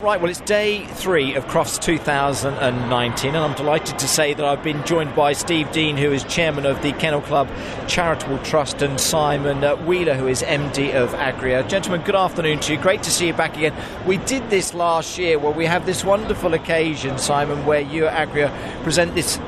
Right, well, it's day three of Crufts 2019, and I'm delighted to say that I've been joined by Steve Dean, who is chairman of the Kennel Club Charitable Trust, and Simon uh, Wheeler, who is MD of Agria. Gentlemen, good afternoon to you. Great to see you back again. We did this last year where we have this wonderful occasion, Simon, where you at Agria present this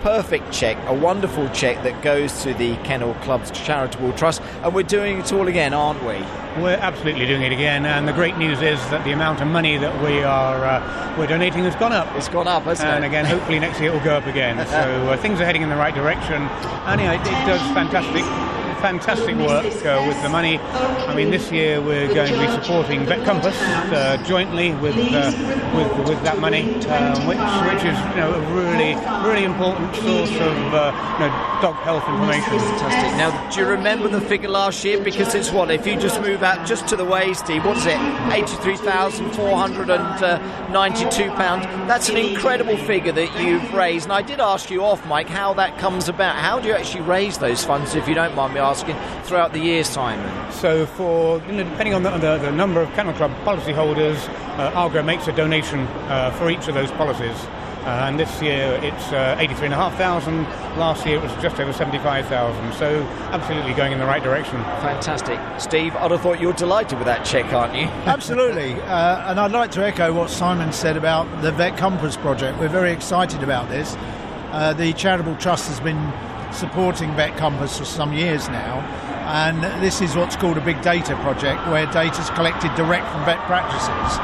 perfect check, a wonderful check that goes to the Kennel Club's Charitable Trust, and we're doing it all again, aren't we? We're absolutely doing it again, and the great news is that the amount of money that we are uh, we're donating has gone up. It's gone up, hasn't and it? And again, hopefully next year it will go up again. so uh, things are heading in the right direction, and yeah, it, it does fantastic fantastic work uh, with the money. I mean, this year we're going to be supporting Vet Compass uh, jointly with, uh, with with that money, um, which which is you know a really really important source of uh, you know, dog health information. Fantastic. Now, do you remember the figure last year? Because it's what if you just move out just to the way, Steve. What is it? Eighty-three thousand four hundred and ninety-two pounds. That's an incredible figure that you've raised. And I did ask you off, Mike, how that comes about. How do you actually raise those funds, if you don't mind me asking? Asking throughout the year, Simon? So, for you know, depending on the, the, the, number of Kennel Club policyholders, uh, Agria makes a donation uh, for each of those policies. Uh, and this year it's uh, 83,500. Last year it was just over 75,000. So absolutely going in the right direction. Fantastic. Steve, I'd have thought you were delighted with that check, aren't you? absolutely. Uh, and I'd like to echo what Simon said about the Vet Compass project. We're very excited about this. Uh, the Charitable Trust has been supporting Vet Compass for some years now. And this is what's called a big data project where data is collected direct from vet practices.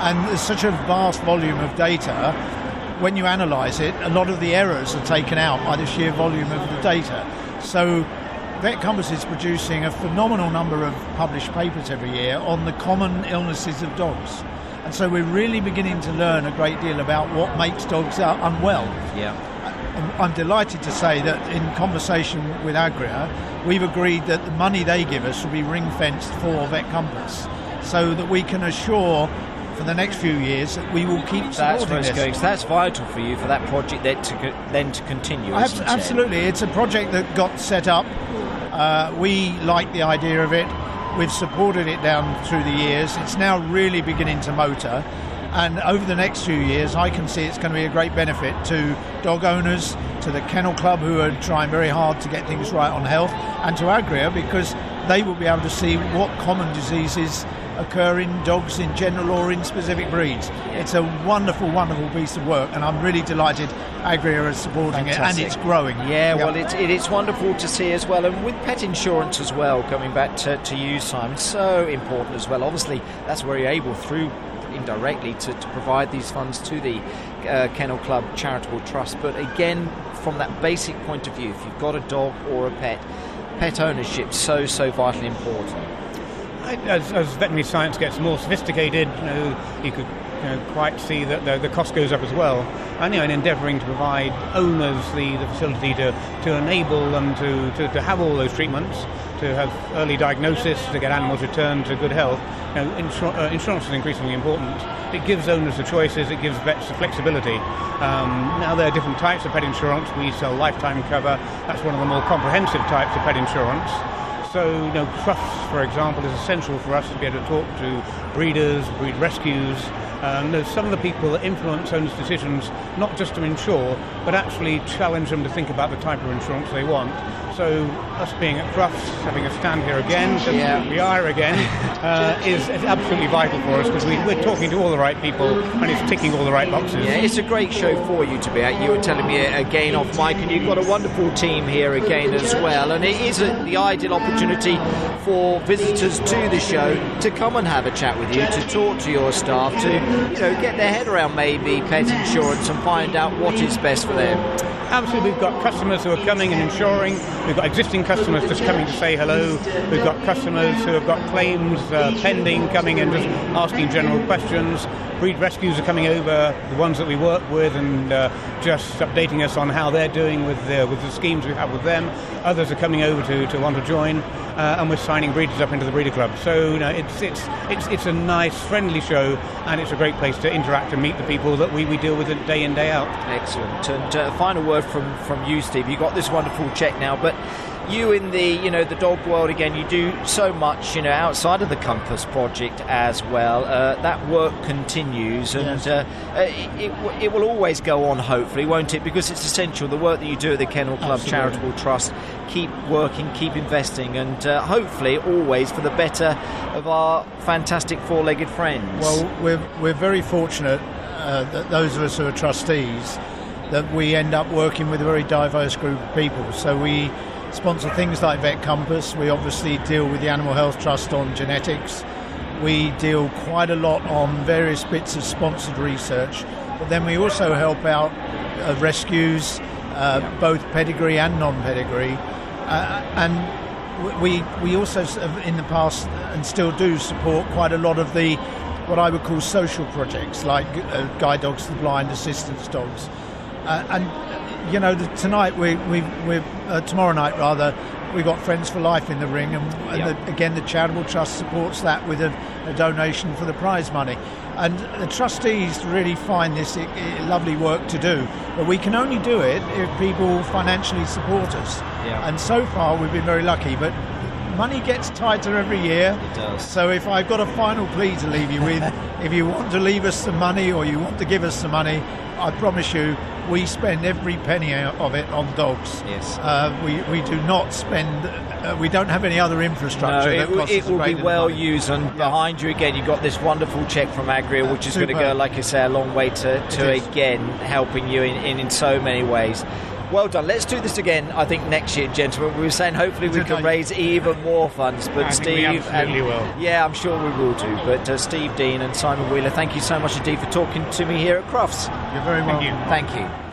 And there's such a vast volume of data. When you analyse it, a lot of the errors are taken out by the sheer volume of the data. So Vet Compass is producing a phenomenal number of published papers every year on the common illnesses of dogs. And so we're really beginning to learn a great deal about what makes dogs uh, unwell. Yeah. I'm delighted to say that in conversation with Agria, we've agreed that the money they give us will be ring fenced for Vet Compass so that we can assure for the next few years that we will keep that's supporting this. Going. So that's vital for you for that project then to, then to continue. absolutely. It? It's a project that got set up. Uh, we like the idea of it. We've supported it down through the years. It's now really beginning to motor. And over the next few years, I can see it's going to be a great benefit to dog owners, to the Kennel Club, who are trying very hard to get things right on health, and to Agria, because they will be able to see what common diseases occur in dogs in general or in specific breeds. It's a wonderful, wonderful piece of work, and I'm really delighted Agria is supporting Fantastic. it, and it's growing. Yeah, yep. well, it, it is wonderful to see as well, and with pet insurance as well, coming back to, to you, Simon, so important as well. Obviously, that's where you're able through indirectly to, to provide these funds to the uh, Kennel Club Charitable Trust. But again, from that basic point of view, if you've got a dog or a pet, pet ownership so so vitally important. As, as veterinary science gets more sophisticated, you, know, you could you know, quite see that the, the, cost goes up as well. And you know, in endeavouring to provide owners the, the facility to, to enable them to, to, to have all those treatments, to have early diagnosis, to get animals returned to good health. You know, insur- uh, insurance is increasingly important. It gives owners the choices, it gives vets the flexibility. Um, now there are different types of pet insurance. We sell lifetime cover. That's one of the more comprehensive types of pet insurance. So, you know, Crufts, for example, is essential for us to be able to talk to breeders, breed rescues, um, there's some of the people that influence owners' decisions, not just to insure, but actually challenge them to think about the type of insurance they want. So, us being at Crufts, having a stand here again, yeah. we are again, uh, is, is, absolutely vital for us because we, are talking to all the right people and it's ticking all the right boxes. Yeah, it's a great show for you to be at. You were telling me again off mic, and you've got a wonderful team here again as well. And it is a, the ideal opportunity for visitors to the show to come and have a chat with you, to talk to your staff, to you know, get their head around maybe pet insurance and find out what is best for them. Absolutely, we've got customers who are coming and insuring. We've got existing customers just coming to say hello. We've got customers who have got claims uh, pending, coming and just asking general questions. Breed rescues are coming over, the ones that we work with, and uh, just updating us on how they're doing with the, with the schemes we have with them. Others are coming over to, to want to join, uh, and we're signing breeders up into the breeder club. So you know, it's, it's, it's, it's a nice, friendly show, and it's a great place to interact and meet the people that we, we deal with day in, day out. Excellent. And uh, final word from, from you, Steve. You got this wonderful check now, but you in the you know the dog world again, you do so much you know outside of the Compass project as well. Uh, that work continues, and Yes. uh, uh, it, it, it will always go on, hopefully, won't it? Because it's essential. The work that you do at the Kennel Club Absolutely. Charitable Trust, keep working, keep investing, and uh, hopefully always for the better of our fantastic four-legged friends. Well, we're, we're very fortunate uh, that those of us who are trustees that we end up working with a very diverse group of people. So we sponsor things like Vet Compass. We obviously deal with the Animal Health Trust on genetics. We deal quite a lot on various bits of sponsored research, but then we also help out uh, rescues, uh, both pedigree and non-pedigree, uh, and we we also in the past and still do support quite a lot of the what I would call social projects like uh, guide dogs the blind, assistance dogs, uh, and you know the, tonight we we we uh, tomorrow night rather we got Friends for Life in the ring, and, and Yeah. the, again the charitable trust supports that with a, a donation for the prize money. And the trustees really find this i i lovely work to do, but we can only do it if people financially support us. Yeah. And so far, we've been very lucky, but money gets tighter every year. It does. So if I've got a final plea to leave you with, if you want to leave us some money or you want to give us some money, I promise you, we spend every penny of it on dogs. Yes. Uh, we, we do not spend, uh, we don't have any other No, infrastructure. it, that costs it will be well used. And behind you again, you've got this wonderful check from Agria, which is going to go, like I say, a long way to, to again helping you in, in, in so many ways. Well done. Let's do this again. I think next year, gentlemen. We were saying hopefully we can raise even more funds. But I Steve, and, will. yeah, I'm sure we will do. But uh, Steve Dean and Simon Wheeler, thank you so much indeed for talking to me here at Crufts. You're very Thank welcome. you. Thank you.